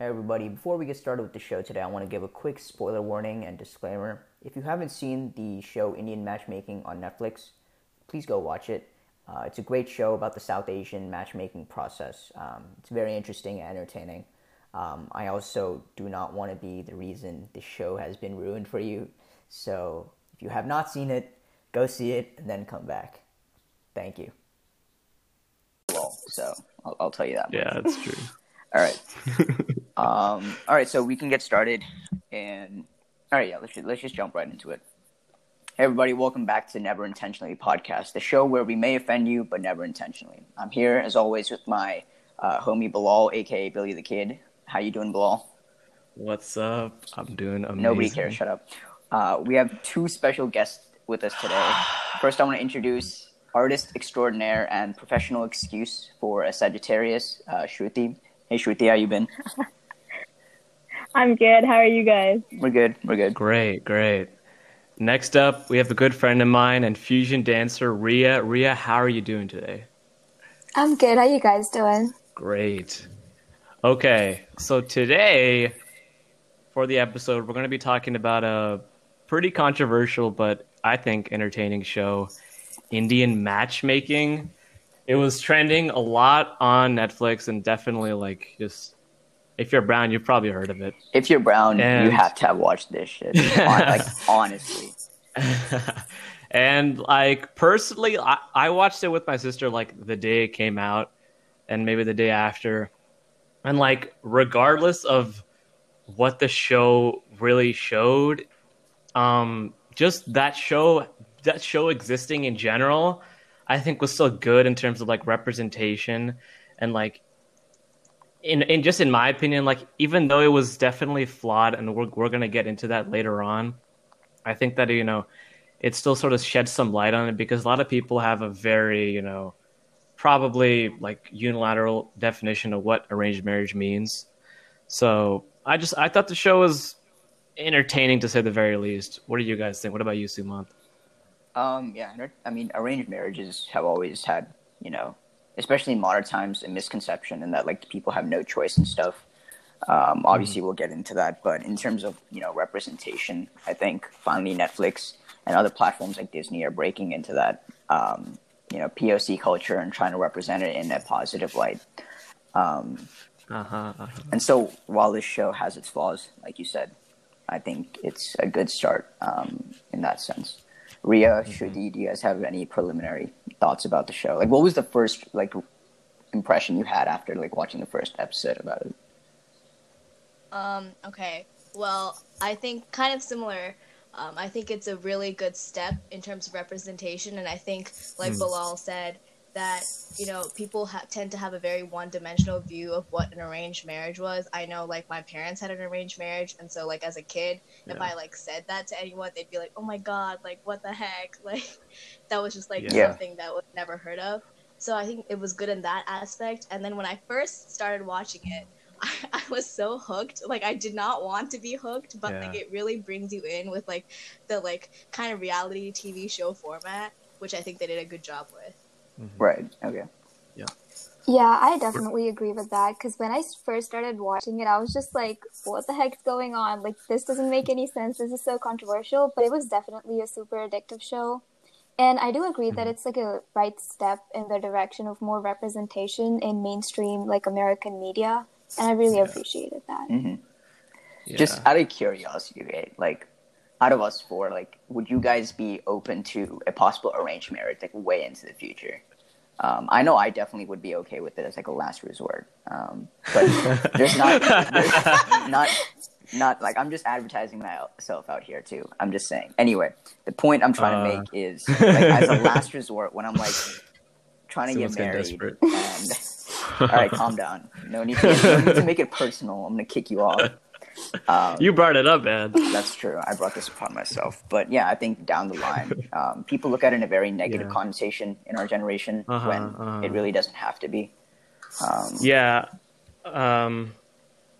Hey everybody, before we get started with the show today, I want to give a quick spoiler warning and disclaimer. If you haven't seen the show Indian Matchmaking on Netflix, please go watch it. Uh, it's a great show about the South Asian matchmaking process. Um, it's very interesting and entertaining. Um, I also do not want to be the reason the show has been ruined for you. So if you have not seen it, go see it and then come back. Thank you. Well, so I'll, I'll tell you that. much. Yeah, that's true. All right. um. All right. So we can get started, and all right. Yeah. Let's just, let's just jump right into it. Hey everybody, welcome back to Never Intentionally podcast, the show where we may offend you, but never intentionally. I'm here as always with my uh, homie Bilal, aka Billy the Kid. How you doing, Bilal? What's up? I'm doing amazing. Nobody cares. Shut up. Uh, we have two special guests with us today. First, I want to introduce artist extraordinaire and professional excuse for a Sagittarius, uh, Shruti. Hey, Shruti, how you been? I'm good. How are you guys? We're good. We're good. Great, great. Next up, we have a good friend of mine and fusion dancer Ria. Ria, how are you doing today? I'm good. How you guys doing? Great. Okay, so today for the episode, we're going to be talking about a pretty controversial but I think entertaining show, Indian matchmaking. It was trending a lot on Netflix and definitely like just if you're brown, you've probably heard of it. If you're brown, you have to have watched this shit. Like honestly, and like personally, I, I watched it with my sister like the day it came out, and maybe the day after, and like regardless of what the show really showed, um, just that show, that show existing in general, I think was still good in terms of like representation and like. In, in just in my opinion, like even though it was definitely flawed, and we're we're gonna get into that later on, I think that you know it still sort of sheds some light on it because a lot of people have a very you know probably like unilateral definition of what arranged marriage means. So I just I thought the show was entertaining to say the very least. What do you guys think? What about you, Sumant? um, yeah. I mean, arranged marriages have always had, you know, especially in modern times, a misconception in that like people have no choice and stuff. Um, obviously, we'll get into that, but in terms of you know representation, I think finally Netflix and other platforms like Disney are breaking into that um, you know POC culture and trying to represent it in a positive light. Um, Uh-huh, uh-huh. And so, while this show has its flaws, like you said, I think it's a good start um, in that sense. Ria, Shruti, do you guys have any preliminary thoughts about the show? Like, what was the first like impression you had after like watching the first episode about it? Um, okay. Well, I think kind of similar. Um, I think it's a really good step in terms of representation, and I think, like Bilal said, that you know people ha- tend to have a very one-dimensional view of what an arranged marriage was. I know, like my parents had an arranged marriage, and so like as a kid, if I like said that to anyone, they'd be like, "Oh my god, like what the heck?" Like that was just like Yeah. something that was never heard of. So I think it was good in that aspect. And then when I first started watching it, I, I was so hooked. Like I did not want to be hooked, but like it really brings you in with like the like kind of reality TV show format, which I think they did a good job with. Mm-hmm. Right. Okay. Yeah, Yeah, I definitely agree with that because when I first started watching it, I was just like, what the heck's going on? Like, this doesn't make any sense. This is so controversial, but it was definitely a super addictive show. And I do agree that mm-hmm. it's like a right step in the direction of more representation in mainstream, like American media. And I really appreciated that. Mm-hmm. Yeah. Just out of curiosity, right? Like, out of us four, like, would you guys be open to a possible arranged marriage, like, way into the future? Um, I know I definitely would be okay with it as like a last resort, um, but there's not, there's not, not like I'm just advertising myself out here too. I'm just saying. Anyway, the point I'm trying to Uh. make is like, as a last resort when I'm like trying to Someone's get married. desperate. And all right, calm down. No need, to, no need to make it personal. I'm gonna kick you off. Um, you brought it up, man. that's true. I brought this upon myself. But yeah, I think down the line, um, people look at it in a very negative Yeah. connotation in our generation Uh-huh, when uh-huh. it really doesn't have to be. Um, Yeah. Um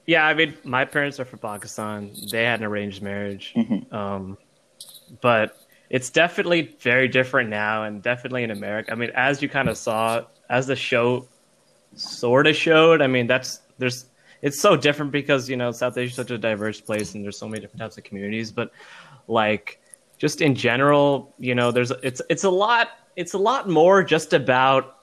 yeah, I mean my parents are from Pakistan. They had an arranged marriage. Mhm. Um but it's definitely very different now and definitely in America. I mean, as you kind of saw as the show sort of showed, I mean, that's there's it's so different because you know South Asia is such a diverse place and there's so many different types of communities. But like just in general, you know, there's it's it's a lot it's a lot more just about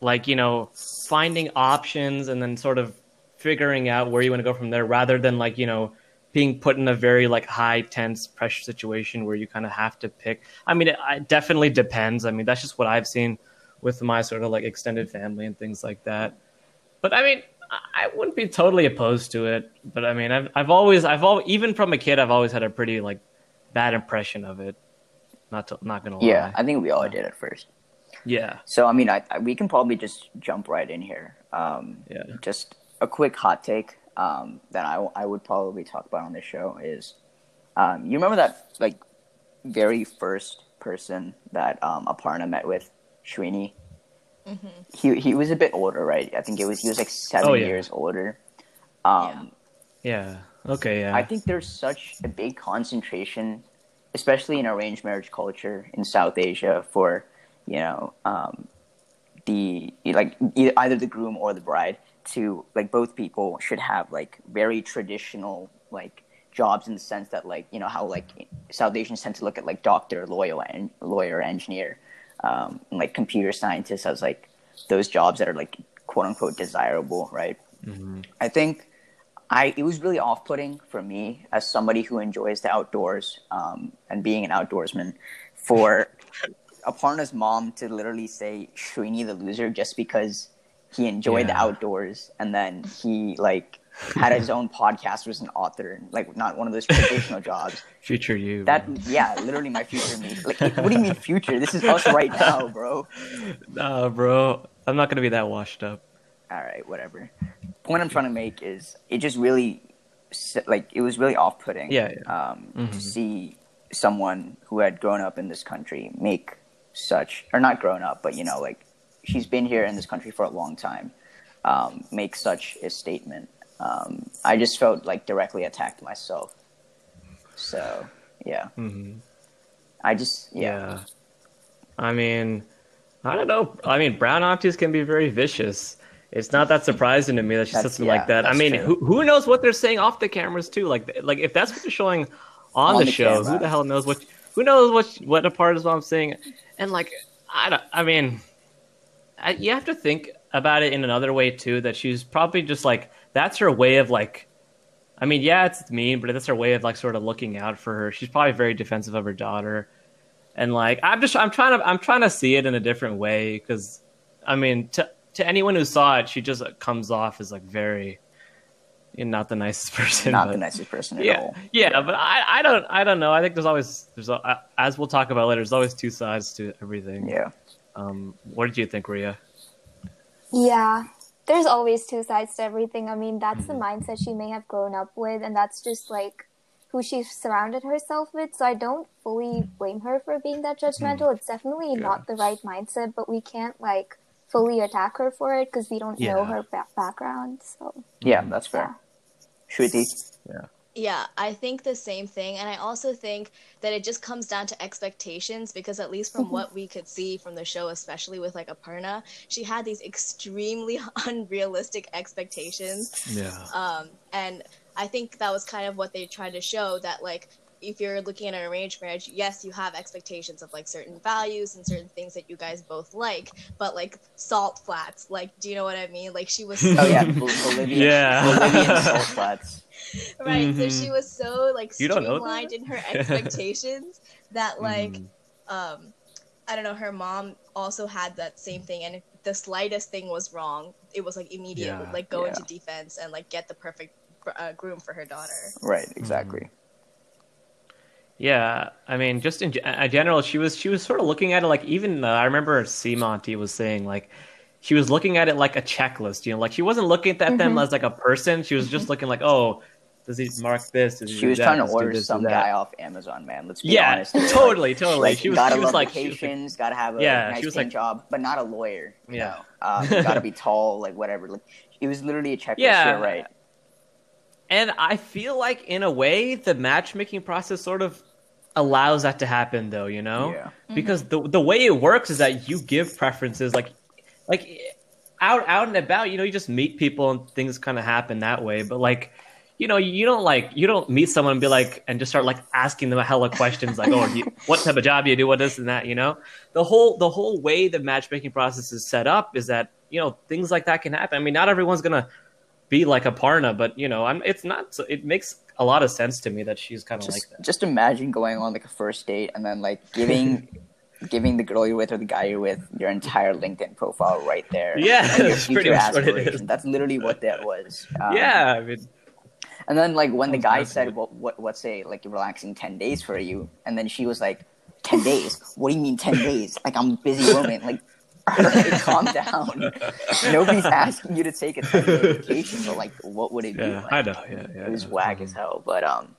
like you know finding options and then sort of figuring out where you want to go from there rather than like you know being put in a very like high tense pressure situation where you kind of have to pick i mean it, it, definitely depends i mean that's just what i've seen with my sort of like extended family and things like that but i mean i wouldn't be totally opposed to it but i mean i've, I've always i've always even from a kid i've always had a pretty like bad impression of it not to, not gonna lie Yeah, I think we all did at first. yeah So I mean, I, I we can probably just jump right in here. Um, Yeah. Just a quick hot take um, that I I would probably talk about on this show is, um, you remember that like very first person that um, Aparna met with, Shrini. He he was a bit older, right? I think it was he was like seven Oh, yeah. years older. Um, yeah okay yeah I think there's such a big concentration, especially in arranged marriage culture in South Asia, for you know um, the like either the groom or the bride to like both people should have like very traditional like jobs in the sense that like you know how like South Asians tend to look at like doctor, lawyer, and lawyer, engineer, um, like computer scientists as like those jobs that are like quote unquote desirable, right? I think I it was really off putting for me as somebody who enjoys the outdoors um, and being an outdoorsman for Aparna's mom to literally say Shrini the loser just because he enjoyed the outdoors and then he like had his own podcast was an author like not one of those traditional jobs future you that yeah literally my future me like what do you mean future this is us right now bro nah bro i'm not gonna be that washed up all right, whatever. Point I'm trying to make is it just really like it was really off-putting. Yeah, yeah. Um, Mhm. To see someone who had grown up in this country make such, or not grown up, but you know, like she's been here in this country for a long time, um, make such a statement. Um, I just felt like directly attacked myself. So yeah, hmm I just yeah. Yeah. I mean, I don't know. I mean, brown aunties can be very vicious. It's not that surprising to me that she said That's- something yeah, like that. I mean, true. who who knows what they're saying off the cameras too? Like like if that's what they're showing on, On the, the show, who the hell knows what who knows what what a part is what I'm saying? And like I don't. I mean, I, you have to think about it in another way too. That she's probably just like that's her way of like. I mean, yeah, it's mean, but that's her way of like sort of looking out for her. She's probably very defensive of her daughter and like i'm just i'm trying to i'm trying to see it in a different way because i mean to to anyone who saw it she just comes off as like very you know, not the nicest person Not but- the nicest person at yeah all. yeah but i i don't i don't know i think there's always there's a, as we'll talk about later there's always two sides to everything Yeah. um what did you think ria Yeah, there's always two sides to everything. I mean, that's the mm-hmm. mindset she may have grown up with, and that's just like who she's surrounded herself with. So I don't fully blame her for being that mm-hmm. judgmental. It's definitely not the right mindset, but we can't like fully attack her for it because we don't know her ba- background. So Yeah, that's fair. Shruti. Yeah, I think the same thing. And I also think that it just comes down to expectations because, at least from what we could see from the show, especially with like Aparna, she had these extremely unrealistic expectations. yeah Um, and I think that was kind of what they tried to show that, like, if you're looking at an arranged marriage, yes, you have expectations of like certain values and certain things that you guys both like, but like salt flats, like, do you know what I mean? Like, she was so Oh yeah, Bol- Bolivian. Yeah. Bolivian salt flats. right so Mhm. she was so like You don't know streamlined in her expectations that like Mhm. um i don't know her mom also had that same thing and if the slightest thing was wrong it was like immediate Yeah. like go Yeah. into defense and like get the perfect uh, groom for her daughter Right, exactly. Yeah, I mean, just in, in general, she was she was sort of looking at it like even uh, I remember Sumant was saying like she was looking at it like a checklist, you know, like she wasn't looking at them Mhm. as like a person. She was just looking like, oh, does he mark this? Does he She was that? trying to order this, some guy off Amazon, man. Let's be Yeah, honest. here. totally, totally. Like, she was, gotta she was like, like- vacations, gotta have a Yeah, nice she was like- job, but not a lawyer. You Yeah. know? um, gotta be tall, like whatever. Like it was literally a checklist. Yeah. Right. And I feel like in a way the matchmaking process sort of allows that to happen though, you know? Yeah. Mm-hmm. Because the the way it works is that you give preferences like like out out and about, you know, you just meet people and things kind of happen that way. But like, you know, you don't like you don't meet someone and be like and just start like asking them a hella questions like, oh, you, what type of job do you do, what this and that, you know. The whole the whole way the matchmaking process is set up is that you know things like that can happen. I mean, not everyone's gonna be like Aparna, but you know, I'm. It's not. So it makes a lot of sense to me that she's kind of like that. Just imagine going on like a first date and then like giving giving the girl you're with or the guy you're with your entire LinkedIn profile right there. Yeah, that's pretty much what it is. That's literally what that was. Um, yeah, I mean, And then like when the guy said, "What what what's a like relaxing ten days for you?" and then she was like, 10 days? What do you mean ten days? Like I'm a busy woman. Like." Calm down. Nobody's asking you to take a 10 day vacation, but like, what would it be? yeah, like? I know. Yeah, yeah. it was yeah. whack as hell. But um,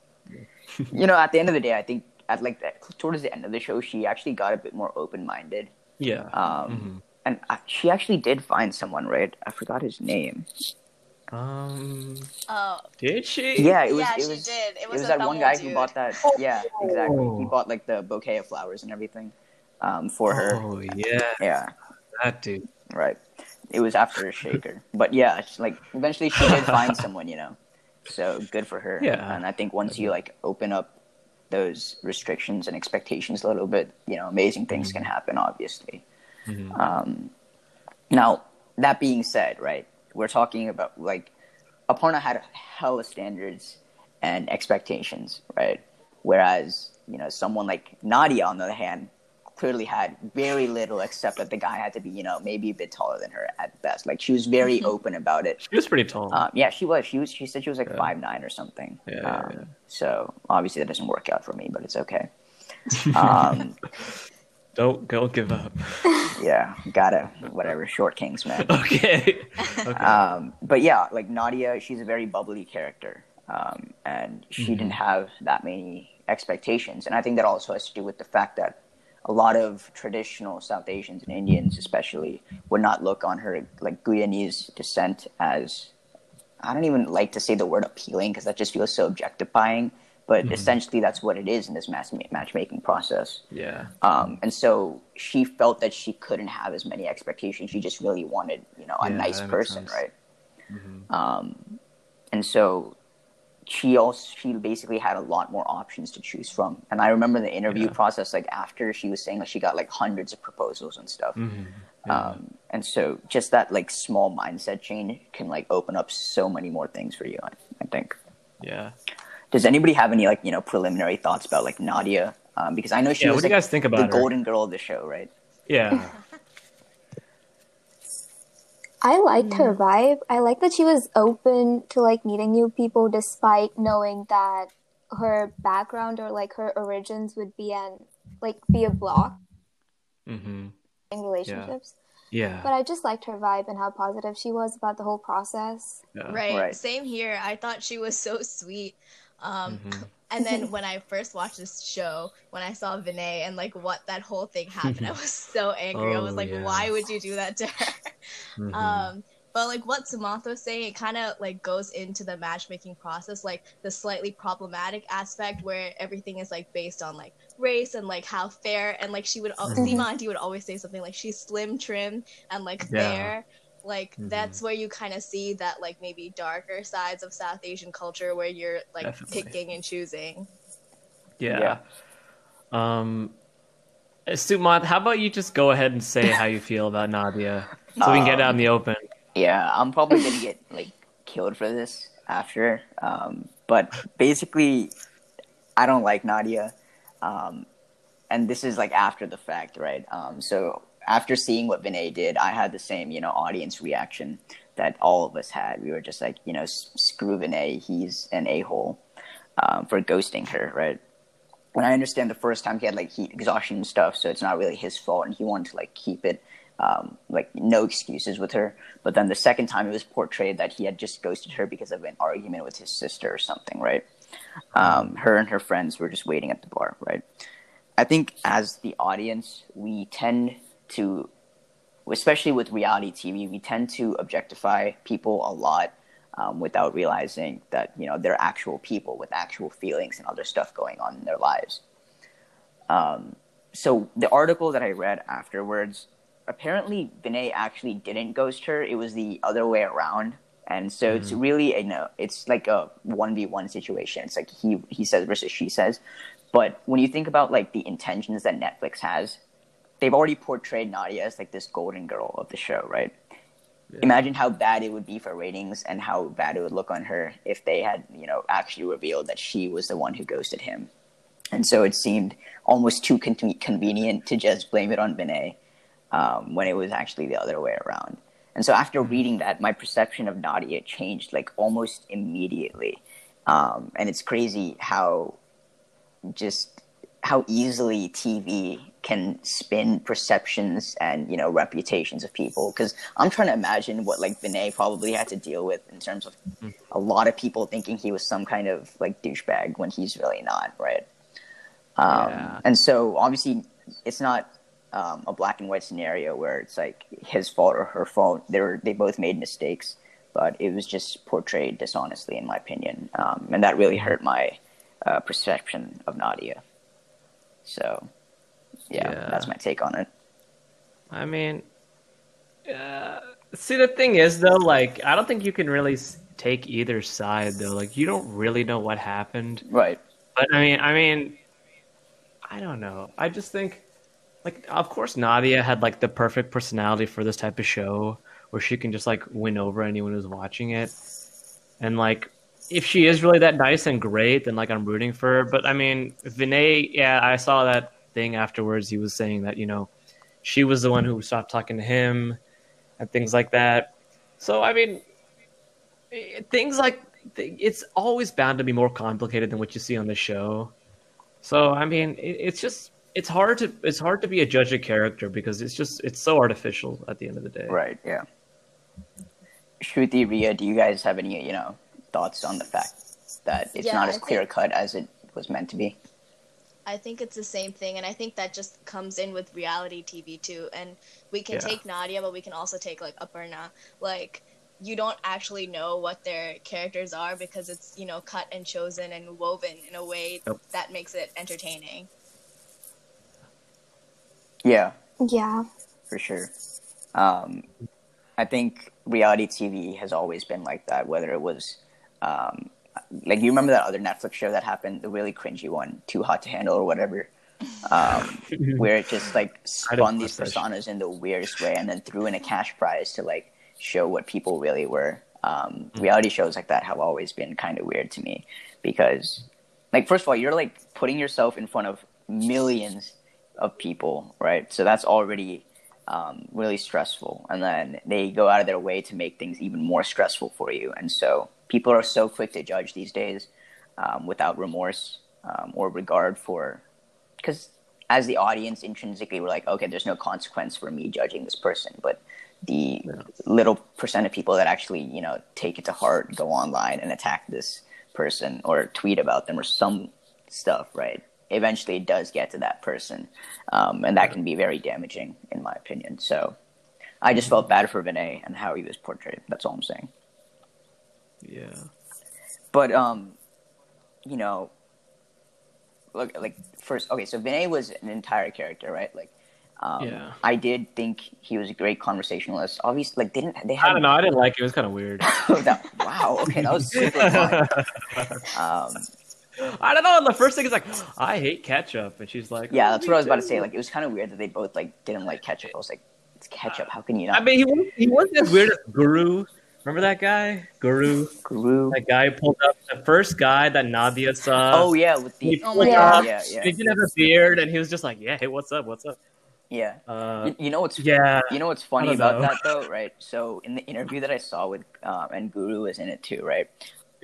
you know, at the end of the day, I think at like the, towards the end of the show, she actually got a bit more open minded. Yeah. Um, and I, she actually did find someone, right? I forgot his name. Um, Oh, did she? Yeah, it was. yeah, it she was. did. It It was, was that one guy dude. who bought that. Yeah, exactly. He bought like the bouquet of flowers and everything um, for her. Oh yeah, Yeah, that dude. right. It was after a shaker, but yeah, it's like eventually she did find someone, you know. So good for her. Yeah. and I think once you like open up those restrictions and expectations a little bit, you know, amazing things Mm-hmm. can happen. Obviously. Um, now that being said, right, we're talking about like Aparna had hella standards and expectations, right? Whereas you know someone like Nadia, on the other hand, clearly had very little, except that the guy had to be, you know, maybe a bit taller than her at best. Like she was very open about it. She was pretty tall. Um, yeah, she was. She was. She said she was like five nine or something. Yeah, yeah, um, yeah. So obviously that doesn't work out for me, but it's okay. Um, don't don't give up. yeah, gotta whatever. Short kings, man. okay. okay. Um, but yeah, like Nadia, she's a very bubbly character, um, and she Mm-hmm. didn't have that many expectations. And I think that also has to do with the fact that a lot of traditional South Asians and Indians, especially, would not look on her like Guyanese descent as I don't even like to say the word appealing because that just feels so objectifying. But Mm-hmm. essentially, that's what it is in this match- matchmaking process. yeah. Um, and so she felt that she couldn't have as many expectations. She just really wanted, you know, a Yeah, nice person, sense. right? Um, and so she also she basically had a lot more options to choose from. And I remember the interview Yeah. process, like after she was saying like she got like hundreds of proposals and stuff. Mm-hmm. Um, and so just that like small mindset change can like open up so many more things for you. I, I think. Yeah. Does anybody have any like you know preliminary thoughts about like Nadia? Um, because I know she Yeah, was what do you guys think the about her? golden girl of the show, right? Yeah. I liked her vibe. I like that she was open to like meeting new people despite knowing that her background or like her origins would be an like be a block mm-hmm. in relationships. Yeah. But I just liked her vibe and how positive she was about the whole process. yeah. Right. Right. Same here. I thought she was so sweet. Um, Mhm. And then when I first watched this show, when I saw Vinay and like what that whole thing happened, I was so angry. I was Oh, like, yeah. why would you do that to her? Mhm. Um, but like what Sumant was saying, it kind of like goes into the matchmaking process, like the slightly problematic aspect where everything is like based on like race and like how fair and like she would al- Mhm. Sima would always say something like she's slim, trim, and like Yeah. fair. Like Mhm. that's where you kind of see that like maybe darker sides of South Asian culture where you're like Definitely. picking and choosing. Yeah. yeah. Um, Sumant, how about you just go ahead and say how you feel about Nadia, so we can get out in the open. Yeah, I'm probably gonna get like killed for this after. Um, but basically, I don't like Nadia, um, and this is like after the fact, right? Um, so after seeing what Vinay did, I had the same, you know, audience reaction that all of us had. We were just like, you know, screw Vinay, he's an a hole um, for ghosting her, right? And I understand the first time he had like heat exhaustion and stuff, so it's not really his fault, and he wanted to like keep it um, like no excuses with her. But then the second time it was portrayed that he had just ghosted her because of an argument with his sister or something, right? Um, her and her friends were just waiting at the bar, right? I think as the audience, we tend to, especially with reality TV, we tend to objectify people a lot um, without realizing that you know they're actual people with actual feelings and other stuff going on in their lives. Um, so the article that I read afterwards apparently Vinay actually didn't ghost her. It was the other way around. And so it's really a no. It's like a one v one situation. It's like he he says versus she says. But when you think about like the intentions that Netflix has, they've already portrayed Nadia as like this golden girl of the show, right? Imagine how bad it would be for ratings and how bad it would look on her if they had, you know, actually revealed that she was the one who ghosted him. And so it seemed almost too con- convenient to just blame it on Vinay um, when it was actually the other way around. And so after reading that, my perception of Nadia changed like almost immediately. Um, and it's crazy how just how easily TV can spin perceptions and you know reputations of people. Because I'm trying to imagine what like Vinay probably had to deal with in terms of a lot of people thinking he was some kind of like douchebag when he's really not, right? Um, Yeah. And so obviously it's not um, a black and white scenario where it's like his fault or her fault. They were they both made mistakes, but it was just portrayed dishonestly, in my opinion, um, and that really hurt my uh, perception of Nadia. So, yeah, Yeah. that's my take on it. I mean, uh, see, the thing is, though, like, I don't think you can really take either side, though. Like, you don't really know what happened. Right. But I mean, I mean, I don't know. I just think, like, of course, Nadia had like the perfect personality for this type of show, where she can just like win over anyone who's watching it. And like, if she is really that nice and great, then like I'm rooting for her. But I mean, Vinay, yeah, I saw that thing afterwards. He was saying that you know, she was the one who stopped talking to him, and things like that. So I mean, eh, things like it's always bound to be more complicated than what you see on the show. So I mean, it's just it's hard to it's hard to be a judge of character because it's just it's so artificial at the end of the day. Right. Yeah. Shruti, Ria, do you guys have any you know thoughts on the fact that it's Yeah, not as clear cut as it was meant to be? I think it's the same thing, and I think that just comes in with reality TV too. And we can Yeah. take Nadia, but we can also take like Aparna. Like you don't actually know what their characters are because it's you know cut and chosen and woven in a way Yep. that makes it entertaining. Yeah, Yeah. for sure. Um, I think reality TV has always been like that. Whether it was um, like you remember that other Netflix show that happened, the really cringy one, Too Hot to Handle or whatever, um, where it just like spun these personas in the weirdest way, and then threw in a cash prize to like show what people really were. Um, reality shows like that have always been kind of weird to me because, like, first of all, you're like putting yourself in front of millions of people, right? So that's already um, really stressful. And then they go out of their way to make things even more stressful for you. And so people are so quick to judge these days um, without remorse um, or regard for, because as the audience intrinsically, we're like, okay, there's no consequence for me judging this person. But the little percent of people that actually, you know, take it to heart, go online and attack this person or tweet about them or some stuff, right? Eventually, it does get to that person, um, and that can be very damaging, in my opinion. So, I just felt bad for Vinay and how he was portrayed. That's all I'm saying. Yeah. But um, you know, look like first. Okay, so Vinay was an entire character, right? Like, um, Yeah. I did think he was a great conversationalist. Obviously, like didn't they I don't know. I didn't like it. It was kind of weird. that, wow. Okay, that was super fun. Um, I don't know. And the first thing is like, I hate ketchup, and she's like, yeah, "Oh, that's what I was about to say. Like, it was kind of weird that they both like didn't like ketchup. I was like, it's ketchup. How can you not? I mean, he was he wasn't as weird as Guru. Remember that guy, Guru? Guru. That guy pulled up the first guy that Nadia saw. oh yeah, with He the Oh pulled yeah, up. yeah, yeah, He didn't have a beard, and he was just like, "Yeah, hey, what's up? What's up?" yeah. Uh, You, you know what's yeah, You know what's funny about know. that though, right? So in the interview that I saw with um, and Guru was in it too, right?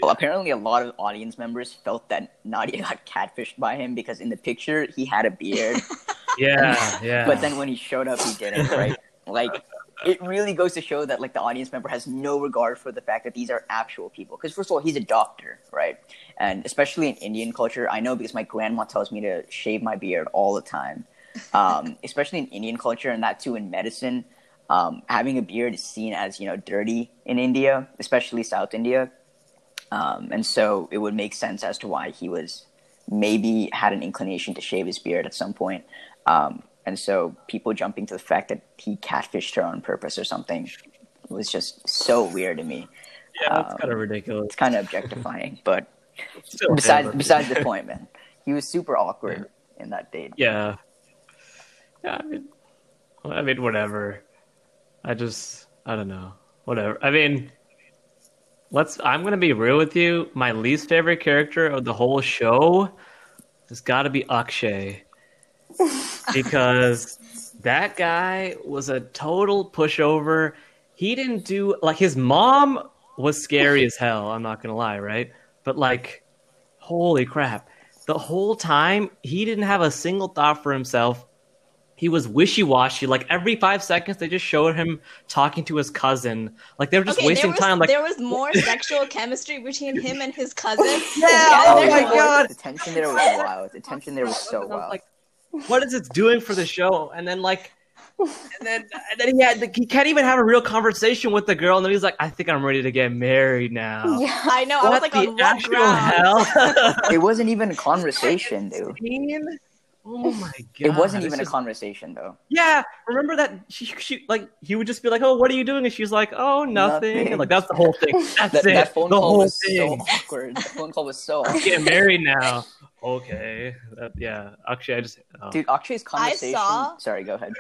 Well, apparently a lot of audience members felt that Nadia got catfished by him because in the picture he had a beard, yeah, yeah. but then when he showed up he didn't, right? Like it really goes to show that like the audience member has no regard for the fact that these are actual people. Because first of all, he's a doctor, right? And especially in Indian culture, I know because my grandma tells me to shave my beard all the time. Um, especially in Indian culture, and that too in medicine, um, having a beard is seen as you know dirty in India, especially South India. Um, and so it would make sense as to why he was maybe had an inclination to shave his beard at some point. Um, and so people jumping to the fact that he catfished her on purpose or something was just so weird to me. Yeah, that's Um, kind of ridiculous. It's kind of objectifying, but Still besides him. besides the point, man, he was super awkward in that date. Yeah. Yeah, I mean, I mean, whatever. I just, I don't know. Whatever. I mean, let's. I'm gonna be real with you. My least favorite character of the whole show has got to be Akshay, because that guy was a total pushover. He didn't do like his mom was scary as hell. I'm not gonna lie, right? But like, holy crap! The whole time he didn't have a single thought for himself. He was wishy washy. Like every five seconds, they just showed him talking to his cousin. Like they were just Okay, wasting there was, time. Like there was more sexual chemistry between him and his cousin. Yeah, oh my God. The tension there was wild. The tension there was so wild. like, what is this doing for the show? And then like, and then and then he had he can't even have a real conversation with the girl. And then he's like, I think I'm ready to get married now. Yeah. I know. I was What like, the on what actual ground? hell? it wasn't even a conversation, dude. Scene? Oh my god! It wasn't this even a conversation though. Yeah, remember that? She, she, like, he would just be like, "Oh, what are you doing?" And she's like, "Oh, nothing." Nothing. And, like, that's the whole thing. That's That, it. that phone the call was thing. so awkward. The phone call was so I'm awkward. getting married now. Okay. That, yeah. Actually, I just. Oh. Dude, Akshay's conversation. saw- Sorry, go ahead.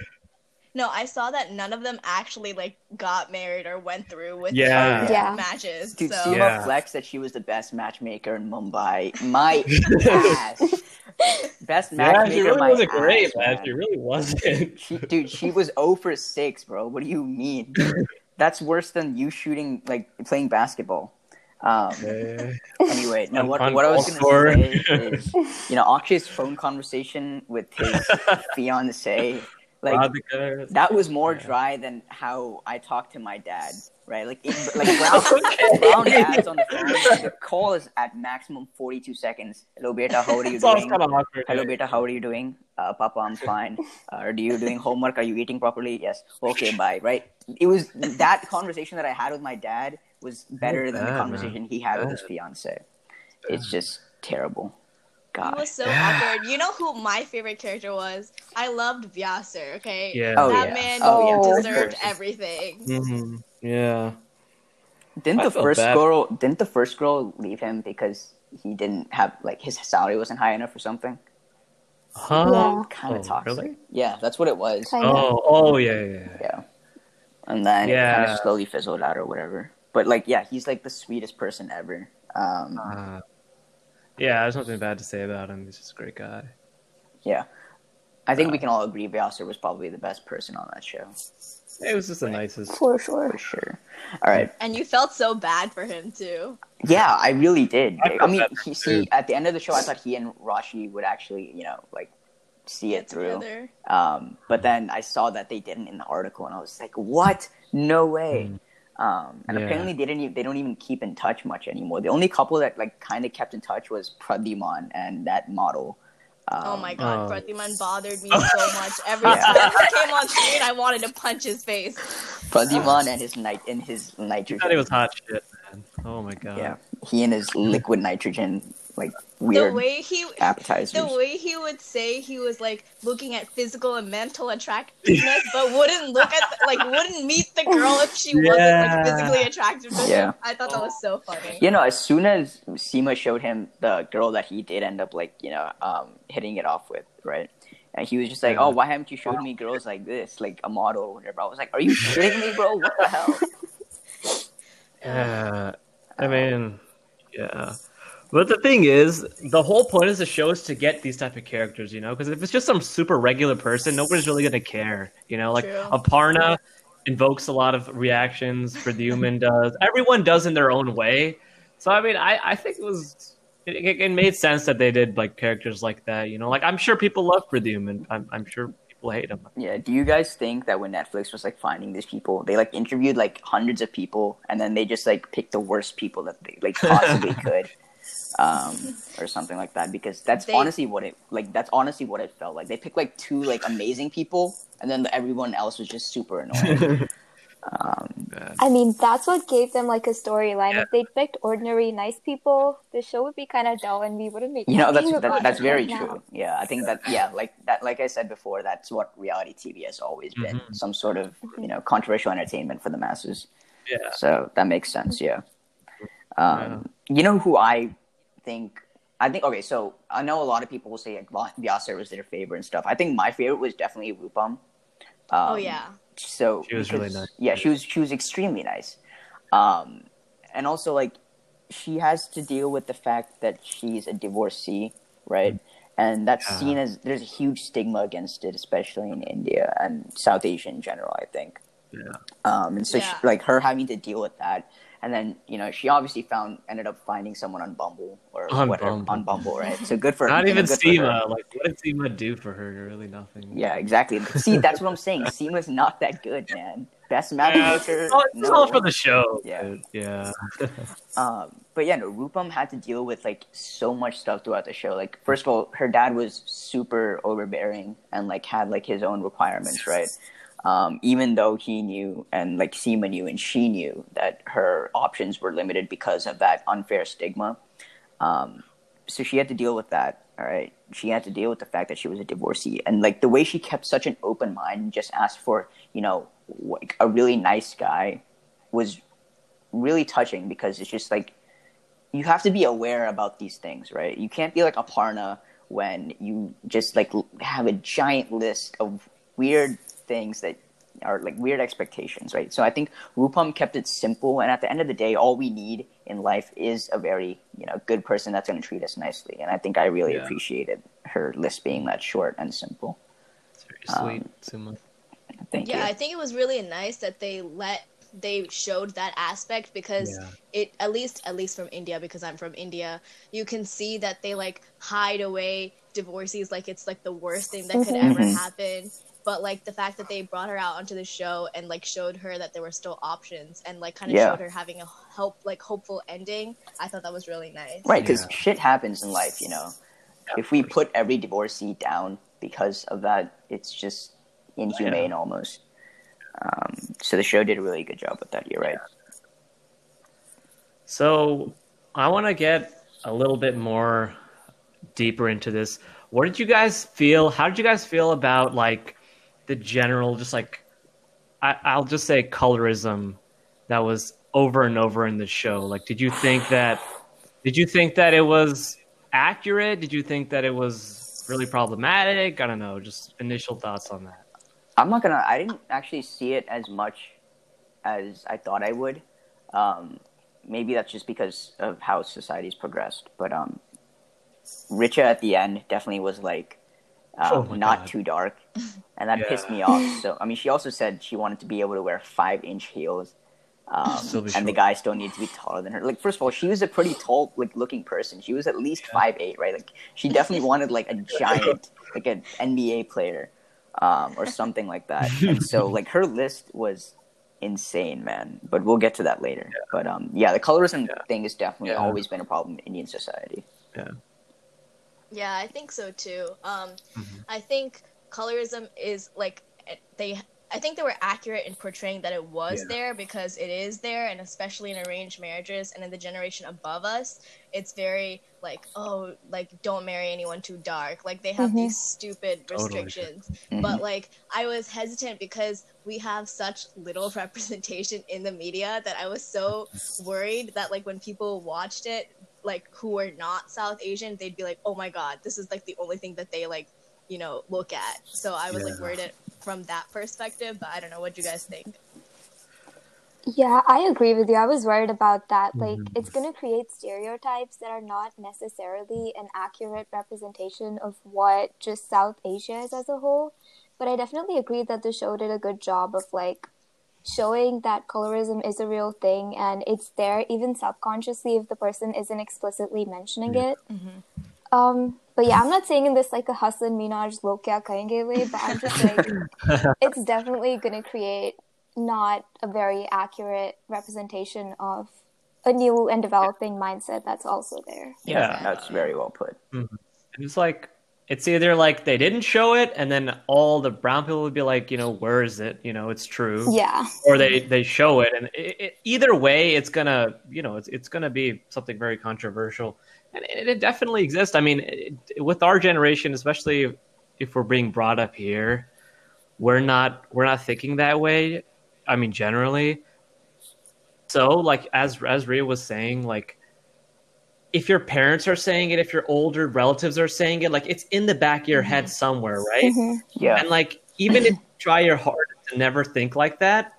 No, I saw that none of them actually like got married or went through with Yeah. their Yeah. matches. Dude, so Sima Yeah. flexed that she was the best matchmaker in Mumbai. My ass. Best yeah, matchmaker. she really wasn't great, ass, man. She really wasn't. She, dude, she was 0 for 6, bro. What do you mean? That's worse than you shooting, like, playing basketball. Um, anyway, no, what, what I was going to say is, you know, Akshay's phone conversation with his fiance, like, that was more Yeah. dry than how I talked to my dad, right? Like, it, like Brown, Brown dads on the phone, the call is at maximum 42 seconds. Hello, beta, how are you doing? awkward. Hello, beta. How are you doing? Uh, Papa, I'm fine. Uh, are you doing homework? Are you eating properly? Yes. Okay, bye. Right. It was that conversation that I had with my dad was better than the conversation he had with his fiance. It's just terrible. He God. was so awkward. You know who my favorite character was? I loved Vyasar, okay? Yeah. Oh, that yeah. man Oh, yeah. deserved Of course. everything. Mhm. Yeah. Didn't I the first bad. girl? Didn't the first girl leave him because he didn't have like his salary wasn't high enough or something? Huh? Yeah. Kind of Oh, toxic. really? Yeah, that's what it was. Kind of. Oh, oh yeah, yeah, yeah. Yeah. And then it kind of slowly fizzled out or whatever. But like, yeah, he's like the sweetest person ever. Um, Uh, yeah, there's nothing bad to say about him. He's just a great guy. Yeah. I think we can all agree Vyasar was probably the best person on that show. It was just the nicest. For sure. For sure. All right. And you felt so bad for him too. Yeah, I really did. I I, mean, bad he, see, at the end of the show, I thought he and Rashi would actually, you know, like see it through. Together. Um, but then I saw that they didn't in the article, and I was like, "What? No way!" Um, and Hmm. Yeah. apparently, they didn't. They don't even keep in touch much anymore. The only couple that like kind of kept in touch was Pradhyuman and that model. Um, oh my god, Oh. Pradhyuman bothered me so much. Every Yeah. time he came on screen, I wanted to punch his face. Pradhyuman and his night and his I nitrogen. thought he was hot shit, man. Oh my god. Yeah, he and his liquid nitrogen, like The weird way he appetizers. the way he would say he was like looking at physical and mental attractiveness, but wouldn't look at like wouldn't meet the girl if she wasn't like physically attractive. Yeah. I thought that was so funny. You know, as soon as Sima showed him the girl that he did end up like, you know, um, hitting it off with, right? And he was just like, "Oh, why haven't you showed me girls like this, like a model or whatever?" I was like, "Are you kidding me, bro? What the hell?" Yeah. I mean, yeah. But the thing is, the whole point of the show is to get these type of characters, you know? Because if it's just some super regular person, nobody's really gonna care, you know? Like True. Aparna invokes a lot of reactions. for the Human does. Everyone does in their own way. So I mean, I I think it was. It, it it made sense that they did like characters like that, you know. Like I'm sure people love Pradhyuman. I'm I'm sure people hate him. Yeah. Do you guys think that when Netflix was like finding these people, they like interviewed like hundreds of people, and then they just like picked the worst people that they like possibly could, um, or something like that? Because that's They- honestly what it like. That's honestly what it felt like. They picked like two like amazing people, and then everyone else was just super annoying. Um, I mean, that's what gave them like a storyline. Yeah. If they picked ordinary, nice people, the show would be kind of dull, and we wouldn't be. you know, that's that, that's very right now. true. Yeah, I think that yeah, like that, like I said before, that's what reality TV has always been. Mhm. Some sort of you know controversial entertainment for the masses. Yeah. So that makes sense. Yeah. Um, You know who I think? I think okay. So I know a lot of people will say like Va- Vyasa was their favorite and stuff. I think my favorite was definitely Rupam. Um, oh yeah. So She was really nice. Yeah, she was she was extremely nice. Um, and also like she has to deal with the fact that she's a divorcee, right? And that's Yeah. seen as there's a huge stigma against it, especially in India and South Asia in general. I think. Yeah. Um, and so Yeah. she, like her having to deal with that, and then you know she obviously found ended up finding someone on Bumble or On whatever Bumble. on Bumble, right? So good for Not you know, even for her. Sima. Like, what did Sima do for her? Really nothing. Yeah, exactly. See, that's what I'm saying. Sima's not that good, man. Best Yeah, matchmaker. it's all, it's no. all for the show. Yeah. dude. Yeah. Um, but yeah, no, Rupam had to deal with like so much stuff throughout the show. Like, first of all, her dad was super overbearing and like had like his own requirements, right? Um, even though he knew and like Sima knew and she knew that her options were limited because of that unfair stigma. Um, so she had to deal with that. All right, she had to deal with the fact that she was a divorcee, and like the way she kept such an open mind and just asked for you know like a really nice guy was really touching because it's just like you have to be aware about these things, right? You can't be like Aparna when you just like have a giant list of weird things that are like weird expectations, right? So I think Rupam kept it simple, and at the end of the day, all we need in life is a very you know good person that's going to treat us nicely, and I think I really Yeah. appreciated her list being that short and simple. It's very sweet, Sima. Thank yeah, you. I think it was really nice that they let they showed that aspect because Yeah. it at least at least from India because I'm from India, you can see that they like hide away divorcees like it's like the worst thing that could ever Mhm. happen. But like the fact that they brought her out onto the show and like showed her that there were still options and like kind of Yeah. showed her having a hope like hopeful ending, I thought that was really nice. Right, because Yeah. shit happens in life, you know. if we put every divorcee down because of that, it's just inhumane almost. Um, so the show did a really good job with that. You're right. So I want to get a little bit more deeper into this. What did you guys feel? How did you guys feel about like the general, just like I, I'll just say colorism that was over and over in the show? Like, did you think that? Did you think that it was accurate? Did you think that it was really problematic? I don't know. Just initial thoughts on that. I'm not gonna. I didn't actually see it as much as I thought I would. Um, maybe that's just because of how society's progressed. But um, Richa at the end definitely was like um, Oh not God. too dark, and that Yeah. pissed me off. So I mean, she also said she wanted to be able to wear five inch heels. Um, Still be and the short. guy still needed to be taller than her. Like, first of all, she was a pretty tall, like, looking person. She was at least five eight, right? Like, she definitely wanted like a giant, like an NBA player, um, or something like that. And so, like, her list was insane, man. But we'll get to that later. But um, yeah, the colorism Yeah. thing has definitely Yeah. always been a problem in Indian society. Yeah, I think so too. Um, Mhm. I think colorism is like they. I think they were accurate in portraying that it was Yeah. there because it is there, and especially in arranged marriages and in the generation above us, it's very like oh, like don't marry anyone too dark. Like they have Mhm. these stupid Totally. restrictions. Mhm. But like I was hesitant because we have such little representation in the media that I was so worried that like when people watched it, like who are not South Asian, they'd be like, "Oh my god, this is like the only thing that they like, you know, look at." So I was like worried it from that perspective, but I don't know what you guys think. Yeah, I agree with you. I was worried about that. Like, Mhm. it's going to create stereotypes that are not necessarily an accurate representation of what just South Asia is as a whole. But I definitely agree that the show did a good job of like showing that colorism is a real thing and it's there even subconsciously if the person isn't explicitly mentioning Yeah. it. Um, but yeah, I'm not saying in this like a Hasan Minhaj log kya kahenge way, but I'm just like it's definitely going to create not a very accurate representation of a new and developing mindset that's also there. Yeah. that's very well put. And it's like it's either like they didn't show it, and then all the brown people would be like, you know, where is it? You know, it's true. Yeah. Or they they show it, and it, it, either way, it's gonna you know it's it's gonna be something very controversial, and it, it definitely exists. I mean, it, with our generation, especially if we're being brought up here, we're not we're not thinking that way. I mean, generally. So, like as as Ria was saying, like if your parents are saying it, if your older relatives are saying it, like it's in the back of your head Mm-hmm. somewhere, right? Mhm. Yeah. And like even if you try your hardest to never think like that,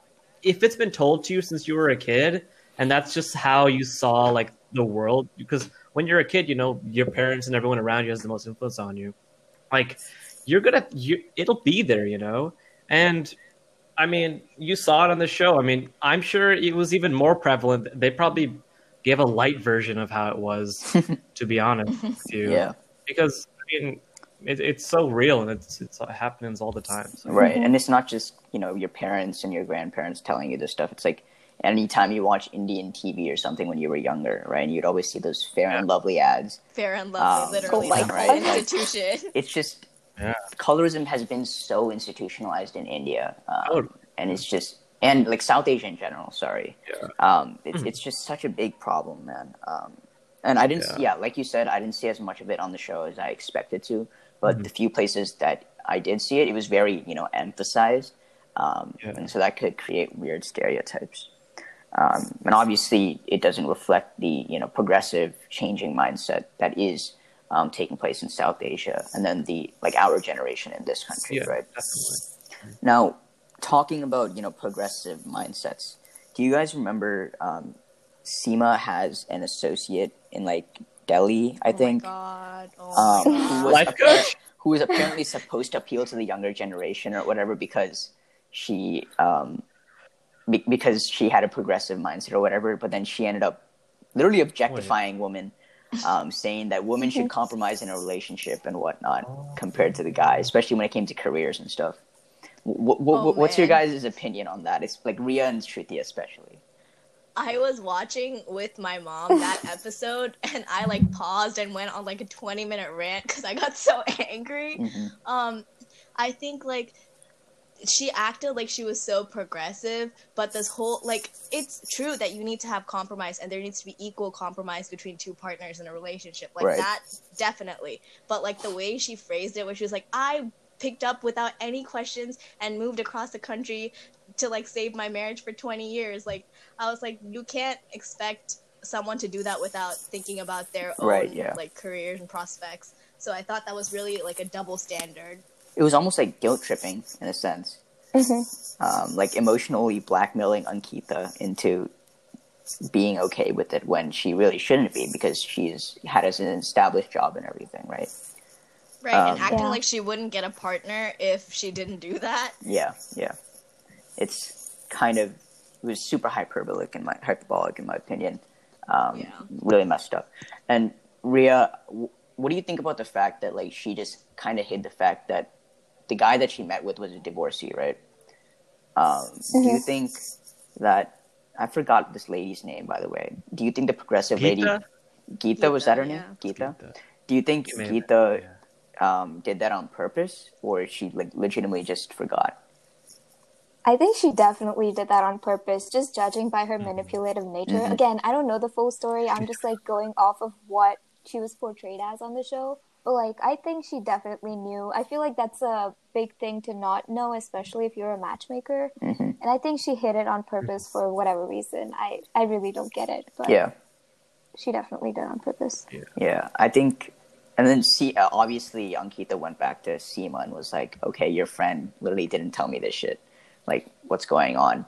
if it's been told to you since you were a kid, and that's just how you saw like the world, because when you're a kid, you know your parents and everyone around you has the most influence on you. Like you're gonna, you it'll be there, you know. And I mean, you saw it on the show. I mean, I'm sure it was even more prevalent. They probably gave a light version of how it was, to be honest with you. Yeah. Because I mean, it, it's so real and it's, it's it happens all the time. So. Right. And it's not just, you know, your parents and your grandparents telling you this stuff. It's like anytime you watch Indian TV or something when you were younger, right? And you'd always see those fair and lovely ads. Fair and lovely, Um, literally oh my the God. institution. It's just Yeah. colorism has been so institutionalized in India. Um, Totally. and it's just and like South Asia in general, sorry. Yeah. Um, it's it's just such a big problem, man. Um, and I didn't, Yeah. yeah. like you said, I didn't see as much of it on the show as I expected to. But the few places that I did see it, it was very, you know, emphasized, um, Yeah. and so that could create weird stereotypes. Um, and obviously, it doesn't reflect the, you know, progressive, changing mindset that is um, taking place in South Asia, and then the like our generation in this country, Yeah, right? definitely. Now, talking about you know progressive mindsets, do you guys remember um, Sima has an associate in like Delhi, I think, Oh my god. Oh um, my who was Life coach? who was apparently supposed to appeal to the younger generation or whatever because she um, be- because she had a progressive mindset or whatever, but then she ended up literally objectifying women. Um, saying that women should compromise in a relationship and whatnot compared to the guy, especially when it came to careers and stuff. What, what, Oh, what's your man. guys' opinion on that? It's like Ria and Shruti especially. I was watching with my mom that episode, and I like paused and went on like a twenty minute rant because I got so angry. Mhm. Um, I think like she acted like she was so progressive, but this whole like it's true that you need to have compromise and there needs to be equal compromise between two partners in a relationship. Like Right. that definitely. But like the way she phrased it where she was like, I picked up without any questions and moved across the country to like save my marriage for 20 years. Like I was like, you can't expect someone to do that without thinking about their own Right, yeah. like careers and prospects. So I thought that was really like a double standard. It was almost like guilt tripping in a sense, Mhm. um, like emotionally blackmailing Ankita into being okay with it when she really shouldn't be because she's had as an established job and everything, right? Right, and Um, acting Yeah. like she wouldn't get a partner if she didn't do that. Yeah, yeah. It's kind of it was super hyperbolic in my hyperbolic in my opinion. Um, Yeah. Really messed up. And Ria, w- what do you think about the fact that like she just kind of hid the fact that the guy that she met with was a divorcee, right? Um, Do you think that I forgot this lady's name, by the way? Do you think the progressive lady Geeta? Geeta was that her Geeta, name? yeah. Geeta. Geeta. Do you think Maybe, Geeta yeah. Um, did that on purpose, or she like legitimately just forgot? I think she definitely did that on purpose, just judging by her manipulative nature. Mhm. Again, I don't know the full story. I'm just like going off of what she was portrayed as on the show. But like, I think she definitely knew. I feel like that's a big thing to not know, especially if you're a matchmaker. hmm And I think she hid it on purpose for whatever reason. I, I really don't get it, but Yeah. she definitely did on purpose. Yeah, I think, and then see, uh, obviously, Ankita went back to Sima and was like, "Okay, your friend literally didn't tell me this shit. Like, what's going on?"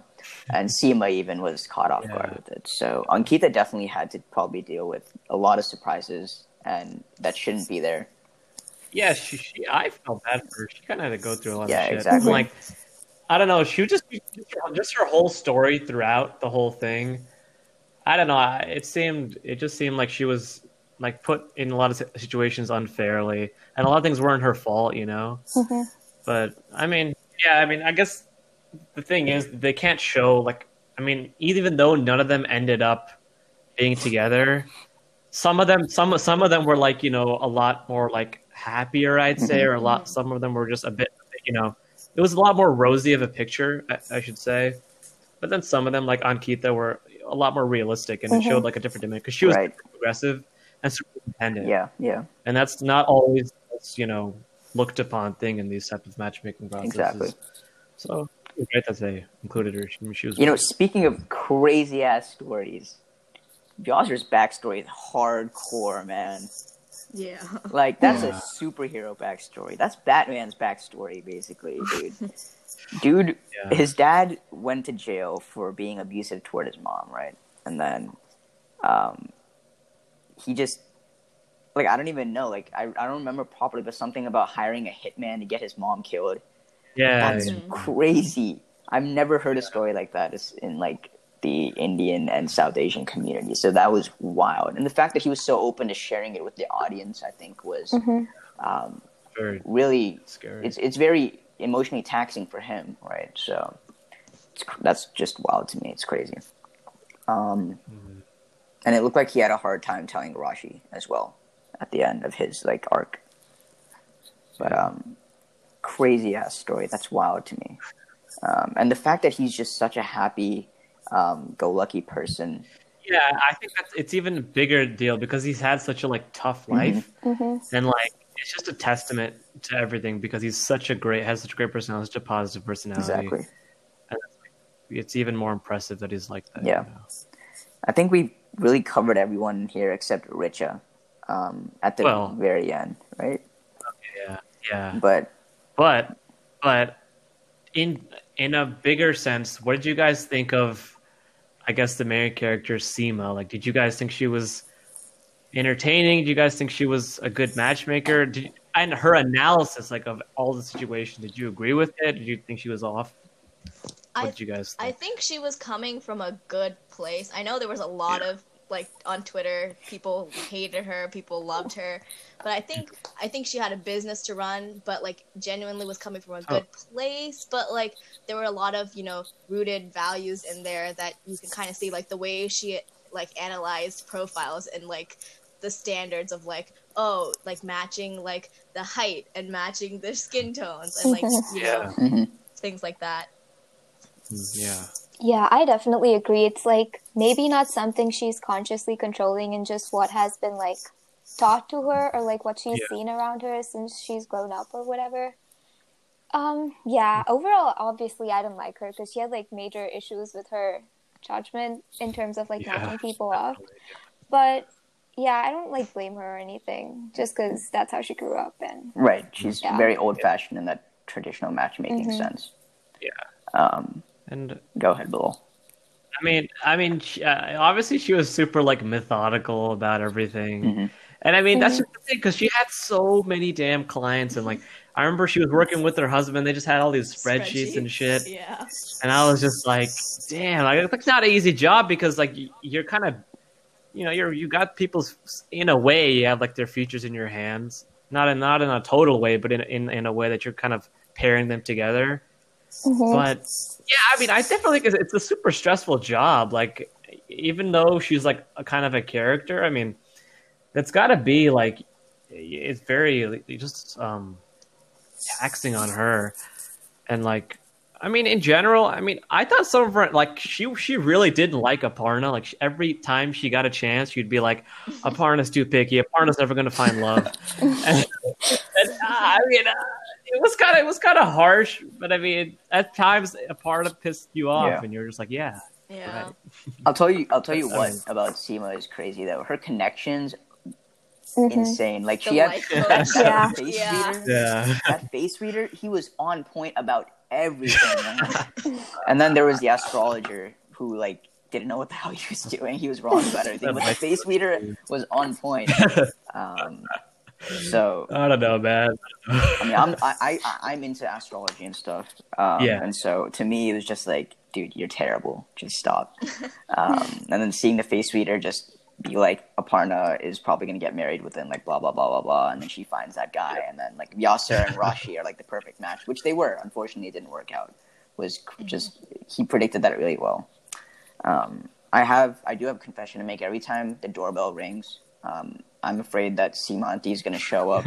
And Sima even was caught off guard with it. So Ankita definitely had to probably deal with a lot of surprises, and that shouldn't be there. Yeah, she, she I felt bad for her. She kind of had to go through a lot Yeah, of shit. exactly. Like, I don't know. She would just just her whole story throughout the whole thing. I don't know. It seemed it just seemed like she was like put in a lot of situations unfairly, and a lot of things weren't her fault, you know. Mhm. But I mean, yeah, I mean, I guess the thing is they can't show like I mean, even though none of them ended up being together, some of them some some of them were like you know a lot more like happier, I'd say, or a lot. Some of them were just a bit, you know, it was a lot more rosy of a picture, I, I should say. But then some of them, like Ankita, were a lot more realistic, and it showed like a different dimension because she was Right. progressive and super independent. Yeah, yeah, and that's not always you know looked upon thing in these type of matchmaking processes. Exactly. So it was great that they included her. She, she was. You know, speaking of crazy ass stories, Vyasar's backstory is hardcore, man. Yeah. Like that's Yeah. a superhero backstory. That's Batman's backstory, basically, dude. dude, Yeah. his dad went to jail for being abusive toward his mom, right? And then, um, he just like I don't even know. Like I I don't remember properly, but something about hiring a hitman to get his mom killed. yeah, That's yeah. crazy. I've never heard a story like that It's in like the Indian and South Asian community. So that was wild. And the fact that he was so open to sharing it with the audience, I think, was um, very really scary. it's it's very emotionally taxing for him, right? So it's, that's just wild to me. It's crazy. Um, and it looked like he had a hard time telling Rashi as well at the end of his like arc. But um, crazy ass story. That's wild to me. Um, and the fact that he's just such a happy, um, go lucky person. Yeah, I think that's it's even a bigger deal because he's had such a like tough Mm-hmm. life, and like it's just a testament to everything because he's such a great has such a great personality, such a positive personality. Exactly. It's even more impressive that he's like that. Yeah. you know? I think we really covered everyone here except Richa um, at the Well- very end, right? yeah, yeah. But But but in in a bigger sense, what did you guys think of? I guess the main character Sima. Like, did you guys think she was entertaining? Do you guys think she was a good matchmaker? Did you, and her analysis, like of all the situation, did you agree with it? Did you think she was off? What I did you guys I think? think she was coming from a good place. I know there was a lot of like on Twitter, people hated her, people loved her, but I think I think she had a business to run, but like genuinely was coming from a good place. But like there were a lot of you know rooted values in there that you can kind of see, like the way she like analyzed profiles and like the standards of like oh like matching like the height and matching their skin tones and like you know mhm. things like that. Mm, Yeah. Yeah, I definitely agree. It's like maybe not something she's consciously controlling and just what has been like taught to her or like what she's Yeah. seen around her since she's grown up or whatever. Um, yeah, overall, obviously, I didn't like her because she had like major issues with her judgment in terms of like Yeah. matching people up. But yeah, I don't like blame her or anything just because that's how she grew up and right, she's Yeah. very old fashioned in that traditional matchmaking Mhm. sense. Yeah. Um, And go ahead, Bill. I mean, I mean, she, uh, obviously she was super like methodical about everything, Mhm. and I mean that's just the thing because she had so many damn clients, and like I remember she was working with her husband. They just had all these spreadsheets, and shit, Yeah. and I was just like, damn, like it's not an easy job because like you're kind of, you know, you're you got people's in a way you have like their futures in your hands, not in not in a total way, but in in in a way that you're kind of pairing them together. But yeah, I mean, I definitely think it's, a super stressful job. Like, even though she's like a kind of a character, I mean, that's got to be like it's very just um taxing on her, and like. I mean, in general, I mean, I thought some of her like she she really didn't like Aparna. Like she, every time she got a chance, she'd be like, "Aparna's too picky. Aparna's never gonna find love." and, and, uh, I mean, uh, it was kind of it was kind of harsh, but I mean, at times Aparna pissed you off, Yeah. and you're just like, "Yeah, Yeah. right." I'll tell you. I'll tell you That's- what about Sima is crazy though. Her connections Mhm. insane. Like The she had that, Yeah. face Yeah. reader. Yeah, That face reader. He was on point about everything. and then there was the astrologer who like didn't know what the hell he was doing. He was wrong about everything. But the face reader was on point. Um, so I don't know, man. I mean, I'm I, I I'm into astrology and stuff. Um, Yeah. And so to me, it was just like, dude, you're terrible. Just stop. um, and then seeing the face reader just be like, Aparna is probably gonna get married within like blah blah blah blah blah, and then she finds that guy, and then like Vyasar and Rashi are like the perfect match, which they were. Unfortunately, it didn't work out. Was just he predicted that really well. Um, I have I do have a confession to make. Every time the doorbell rings, um, I'm afraid that Simanti is going to show up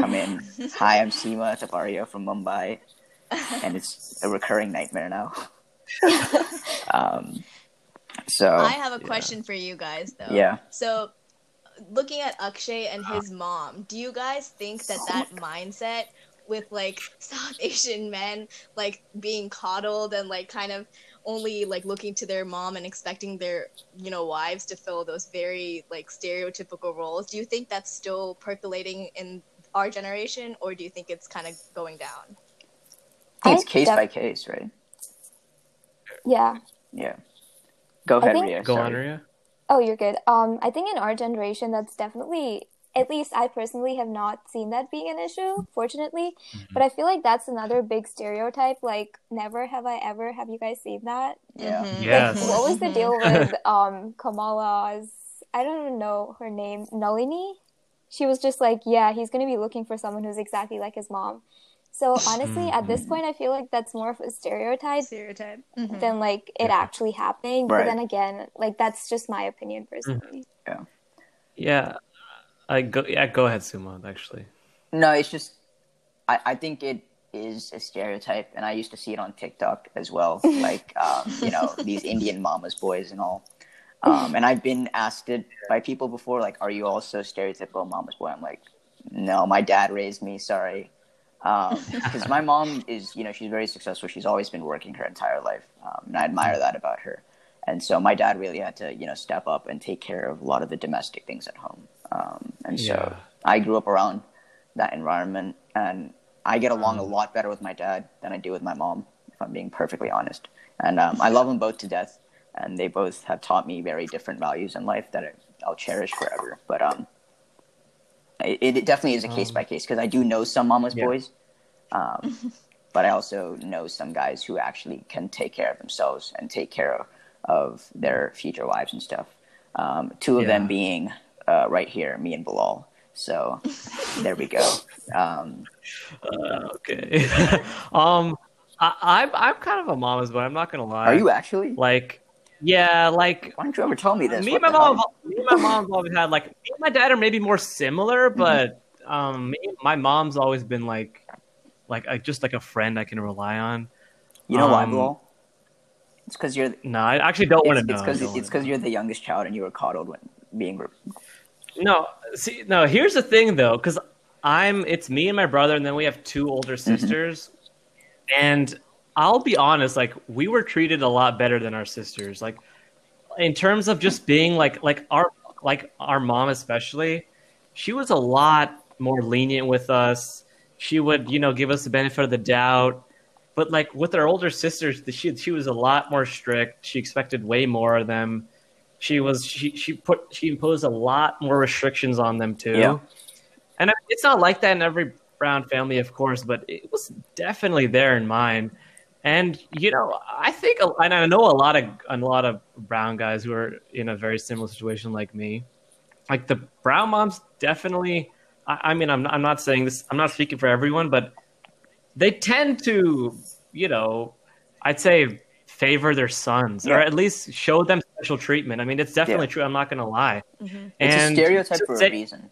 come in. Hi, I'm Sima Taparia from Mumbai, and it's a recurring nightmare now. um, so I have a question for you guys though. Yeah. So looking at Akshay and his mom, do you guys think that that mindset with like South Asian men like being coddled and like kind of only like looking to their mom and expecting their you know wives to fill those very like stereotypical roles do you think that's still percolating in our generation or do you think it's kind of going down I think it's case def- by case, right? Yeah. Yeah. Go ahead, think- Ria. Go on, Ria. Oh, you're good. Um, I think in our generation, that's definitely, at least I personally have not seen that being an issue, fortunately. Mm-hmm. But I feel like that's another big stereotype. Like, never have I ever. Have you guys seen that? Yeah. Mhm. Yes. Like, what was the deal mm-hmm. with um Kamala's? I don't even know her name. Nalini. She was just like, yeah, he's gonna be looking for someone who's exactly like his mom. So honestly, at this mm-hmm. point, I feel like that's more of a stereotype stereotype than like it actually happening. But then again, like that's just my opinion personally. Yeah. Yeah. I go. Yeah, go ahead, Sumo. Actually. No, it's just I, I think it is a stereotype, and I used to see it on TikTok as well. Like um, you know these Indian mamas boys and all. Um, and I've been asked it by people before, like, "Are you also stereotypical mama's boy?" I'm like, "No, my dad raised me. Sorry." Because my mom is, you know, she's very successful. She's always been working her entire life, um, and I admire that about her. And so my dad really had to, you know, step up and take care of a lot of the domestic things at home. Um, and so Yeah. I grew up around that environment, and I get along a lot better with my dad than I do with my mom, if I'm being perfectly honest. And um, I love them both to death, and they both have taught me very different values in life that I, I'll cherish forever. But um, it, it definitely is a case by case because I do know some mama's Yeah. boys, um, but I also know some guys who actually can take care of themselves and take care of, of their future wives and stuff. Um, two of them being uh, right here, me and Bilal. So there we go. Um, Uh, okay. um, I, I'm I'm kind of a mama's boy. I'm not gonna lie. are you actually? like? Yeah, like Why don't you ever tell me this? me and my mom. Me and my mom's always had like me and my dad are maybe more similar, Mm-hmm. but um, me, my mom's always been like, like uh, just like a friend I can rely on. You know why, um, Bilal? It's because you're. No, I actually don't want to know. It's because it's because you're the youngest child and you were coddled when being. No, see, no. Here's the thing, though, because I'm. It's me and my brother, and then we have two older Mm-hmm. sisters. And I'll be honest, like we were treated a lot better than our sisters. Like in terms of just being like like our like our mom especially, she was a lot more lenient with us. She would you know give us the benefit of the doubt. But like with our older sisters, she she was a lot more strict. She expected way more of them she was she she put she imposed a lot more restrictions on them too. Yeah. and it's not like that in every brown family of course but it was definitely there in mine. And you know i think and i know a lot of a lot of brown guys who are in a very similar situation like me. Like the brown moms definitely i, I mean I'm not, I'm not saying this i'm not speaking for everyone but they tend to you know i'd say favor their sons or at least show them special treatment i mean it's definitely Yeah. true i'm not gonna lie mm-hmm. It's And a stereotype to for say- a reason.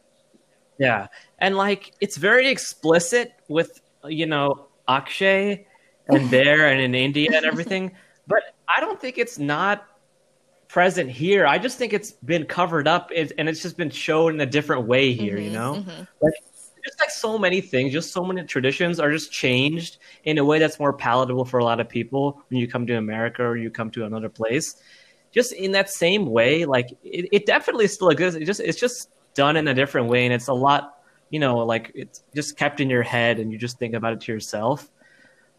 yeah, and like it's very explicit with you know Akshay and there and in India and everything, but I don't think it's not present here. I just think it's been covered up it- and it's just been shown in a different way here. You mm-hmm, know, mm-hmm. like just like so many things, just so many traditions are just changed in a way that's more palatable for a lot of people when you come to America or you come to another place. Just in that same way, like it, it definitely still exists. It just it's just done in a different way, and it's a lot, you know, like it's just kept in your head, and you just think about it to yourself.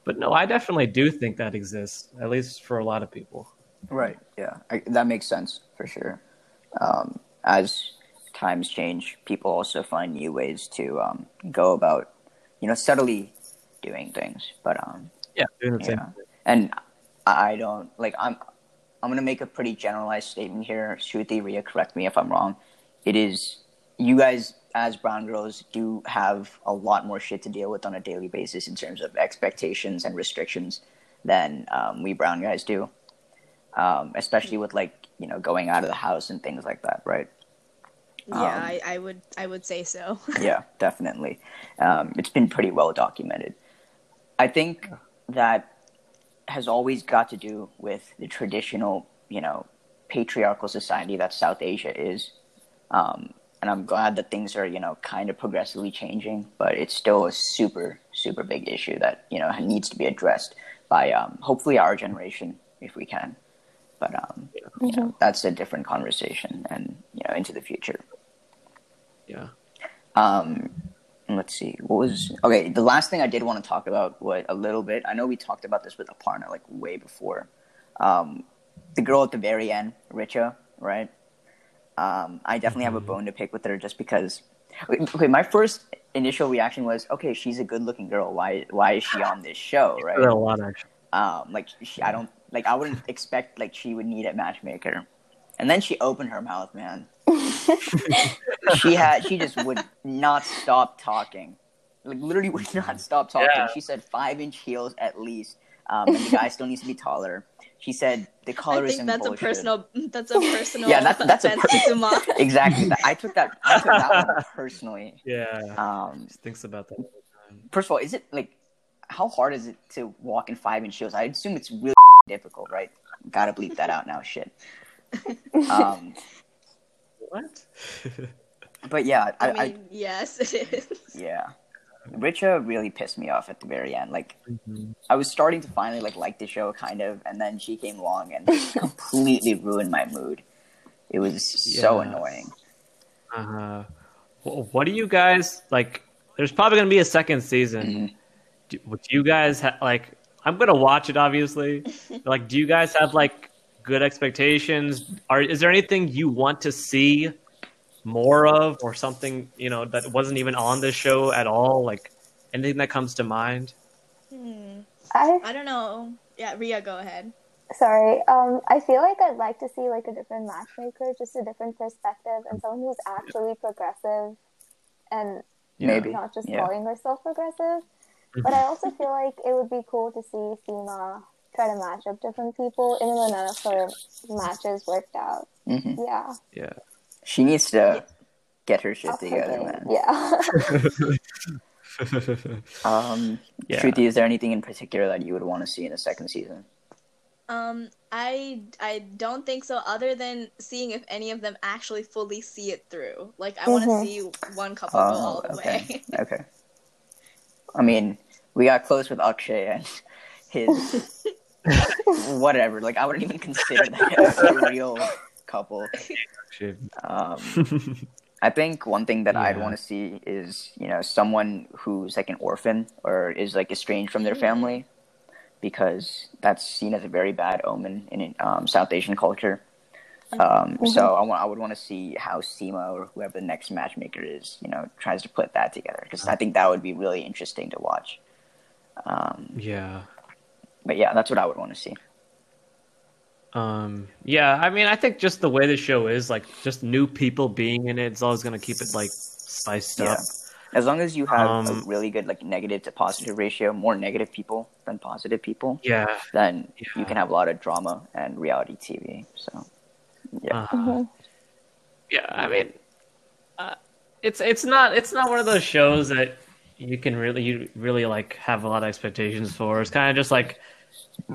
But no, I definitely do think that exists, at least for a lot of people. Right. Yeah, I, that makes sense for sure. Um, as times change, people also find new ways to um, go about, you know, subtly doing things. But um, Yeah, doing the same. yeah, and I don't like. I'm I'm gonna make a pretty generalized statement here. Shruti, Ria, correct me if I'm wrong. It is you guys as brown girls do have a lot more shit to deal with on a daily basis in terms of expectations and restrictions than um, we brown guys do. Um, especially with like you know going out of the house and things like that, right? Yeah, Um, I, I would I would say so. yeah, definitely. Um, it's been pretty well documented. I think that has always got to do with the traditional, you know, patriarchal society that South Asia is. Um, and I'm glad that things are, you know, kind of progressively changing, but it's still a super, super big issue that, you know, needs to be addressed by um, hopefully our generation, if we can. But um, you know, that's a different conversation and, you know, into the future. Yeah. Um, let's see. What was okay? The last thing I did want to talk about was a little bit. I know we talked about this with Aparna like way before. Um, the girl at the very end, Richa, right? Um, I definitely have a bone to pick with her just because. Okay, my first initial reaction was, okay, she's a good-looking girl. Why? Why is she on this show, right? A lot actually. um, like she, I don't like I wouldn't expect like she would need a matchmaker. And then she opened her mouth, man. she had she just would not stop talking. Like literally would not stop talking. Yeah. She said five inch heels at least. Um, and the guy still needs to be taller. She said the I colorism think that's bullshit. a personal that's a personal Yeah, that's- that's a offense per- to Ma. Exactly. I took that I took that one personally. Yeah. Um, Just thinks about that. all the time. first of all, is it like how hard is it to walk in five inch heels? I assume it's really difficult, right? Gotta bleep that out now, shit. Um, What? but yeah, I, I I, mean, yes, it is. yeah, Richa really pissed me off at the very end. Like, Mhm. I was starting to finally like like the show, kind of, and then she came along and completely ruined my mood. It was so annoying. Uh, wh- what do you guys like? There's probably gonna be a second season. Mhm. Do, do you guys ha- like? I'm gonna watch it, obviously. like, do you guys have like good expectations? Are is there anything you want to see more of, or something you know that wasn't even on this show at all? Like anything that comes to mind? Hmm. I I don't know. Yeah, Ria, go ahead. sorry. Um, I feel like I'd like to see like a different matchmaker, just a different perspective, and someone who's actually progressive, and Maybe, not just yeah. calling herself progressive. But I also feel like it would be cool to see Sima try to match up different people, even though none of her matches worked out. hmm Yeah, Yeah. She needs to get her shit up her together, man. Yeah. Um, Yeah. Shruti, is there anything in particular that you would want to see in the second season? Um, I I don't think so. Other than seeing if any of them actually fully see it through. Like I want to see one couple go all the Oh, okay. way. Okay. I mean, we got close with Akshay and his whatever. Like, I wouldn't even consider that a real couple. Shit. Um, I think one thing that I'd want to see is, you know, someone who's like an orphan or is like estranged from their family, because that's seen as a very bad omen in um, South Asian culture. Um, So I want, I would want to see how Sima or whoever the next matchmaker is, you know, tries to put that together because I think that would be really interesting to watch. Um, yeah. But yeah, that's what I would want to see. Um, yeah, I mean, I think just the way the show is, like, just new people being in it, it's always gonna keep it like spiced Yeah. up. As long as you have a Um, really good like negative to positive ratio, more negative people than positive people, Yeah. then you can have a lot of drama and reality TV. So yeah, Uh, Yeah, I mean, uh, it's it's not it's not one of those shows that you can really you really like have a lot of expectations for. It's kind of just like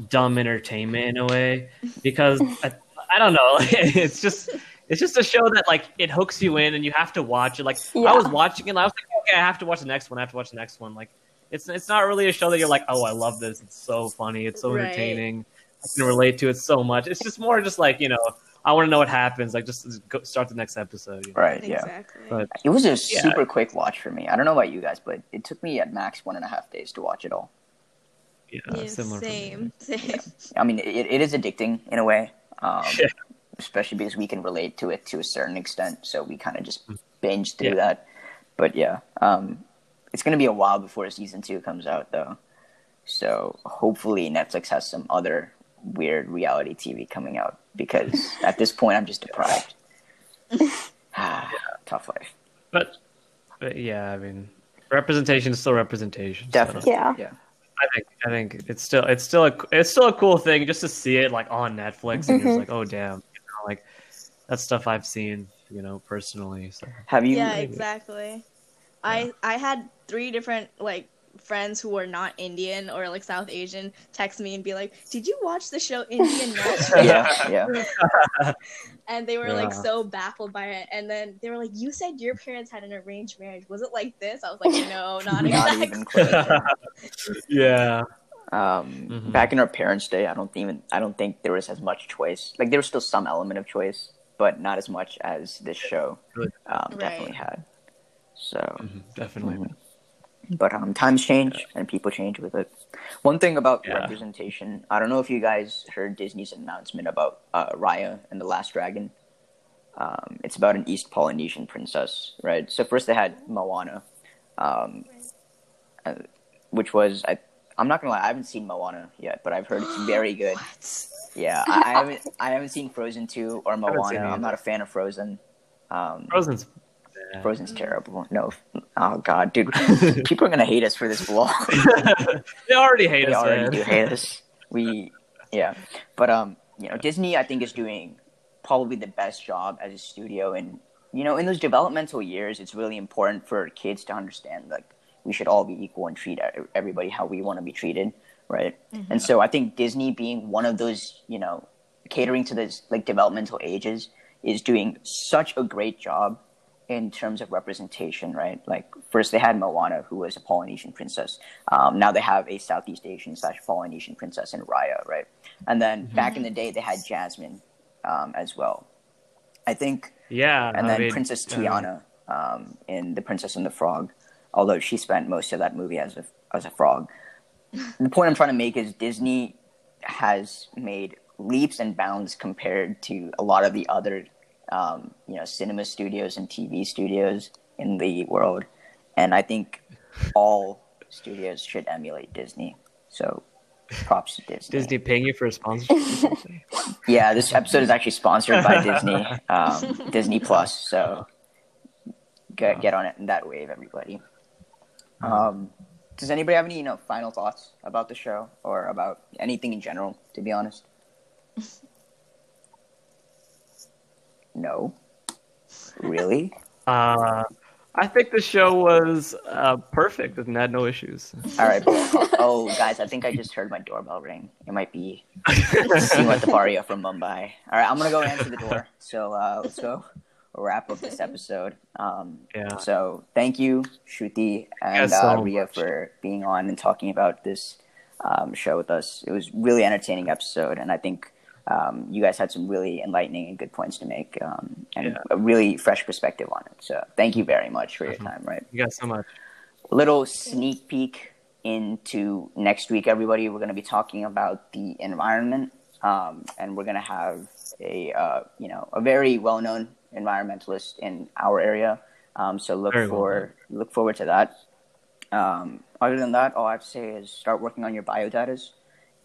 dumb entertainment in a way because I, I don't know. it's just it's just a show that like it hooks you in and you have to watch it. Like I was watching it, and I was like, okay, I have to watch the next one. I have to watch the next one. Like it's it's not really a show that you're like, oh, I love this. It's so funny. It's so Right. entertaining. I can relate to it so much. It's just more just like you know, I want to know what happens. Like just go, start the next episode. you know? right, yeah. Exactly. But It was a Yeah. super quick watch for me. I don't know about you guys, but it took me at max one and a half days to watch it all. Yeah, Yeah, similar. for same, same. I mean, it, it is addicting in a way, um, Yeah. especially because we can relate to it to a certain extent. So we kind of just binge through Mm. Yeah. that. But yeah, um, it's going to be a while before season two comes out, though. So hopefully Netflix has some other weird reality TV coming out because at this point I'm just deprived. Tough life. But, but yeah, I mean, representation is still representation. so Definitely. Yeah. Yeah. I think I think it's still it's still a it's still a cool thing just to see it like on Netflix and you're just mm-hmm. like, oh damn, you know, like that's stuff I've seen. you know, personally. So Have you? yeah, maybe. exactly. I I had three different like friends who were not Indian or like South Asian text me and be like, "Did you watch the show Indian Matchmaking?" yeah, yeah. and they were like so baffled by it. And then they were like, "You said your parents had an arranged marriage. Was it like this?" I was like, "No, not Not exactly." even yeah, Um, Mhm. Back in our parents' day, I don't even I don't think there was as much choice. Like there was still some element of choice, but not as much as this show um, Right. definitely had. So, Mhm, definitely. Mhm. But um, times change and people change with it. One thing about Yeah. representation, I don't know if you guys heard Disney's announcement about uh, Raya and the Last Dragon. Um, it's about an East Polynesian princess, right? So first they had Moana, um, uh, which was I. I'm not gonna lie, I haven't seen Moana yet, but I've heard it's very good. Yeah, I, I haven't. I haven't seen Frozen two or Moana. I'm not a fan of Frozen. Um, Frozen's. Frozen's terrible. No, oh god, dude, people are gonna hate us for this vlog. they already hate they us, already man. do hate us. We, yeah, but um, you know, Disney I think is doing probably the best job as a studio, and you know, in those developmental years, it's really important for kids to understand like we should all be equal and treat everybody how we want to be treated, right? And so I think Disney being one of those, you know, catering to this like developmental ages is doing such a great job in terms of representation, right? Like first they had Moana, who was a Polynesian princess. Um, now they have a Southeast Asian slash Polynesian princess in Raya, right? And then back in the day they had Jasmine um, as well. I think, Yeah, and I then mean, Princess Tiana um, in The Princess and the Frog, although she spent most of that movie as a as a frog. the point I'm trying to make is Disney has made leaps and bounds compared to a lot of the other, um, you know, cinema studios and TV studios in the world, and I think all studios should emulate Disney. So, props to Disney. Disney paying you for a sponsorship. Yeah, this episode is actually sponsored by Disney, um, Disney Plus. So get get on it in that wave, everybody. Um, does anybody have any you know final thoughts about the show or about anything in general? To be honest, no. Really? uh, I think the show was uh, perfect and had no issues. All right. Oh, guys, I think I just heard my doorbell ring. It might be Sima Taparia from Mumbai. All right, I'm gonna go answer the door. So uh, let's go wrap up this episode. Um, Yeah. So thank you, Shruti and Yes, so uh, Ria, much. for being on and talking about this um, show with us. It was really entertaining episode, and I think um, you guys had some really enlightening and good points to make, um, and Yeah. a really fresh perspective on it. So thank you very much for your Definitely. time. Right You guys so much. little sneak peek into next week, everybody. We're going to be talking about the environment, um, and we're going to have a uh, you know a very well known environmentalist in our area. Um, so look Very well for look forward to that. Um, other than that, all I have to say is start working on your bio biodatas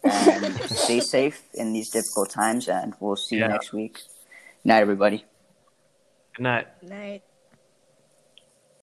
and stay safe in these difficult times. And we'll see Yeah. you next week. Night, everybody. Good night. Night.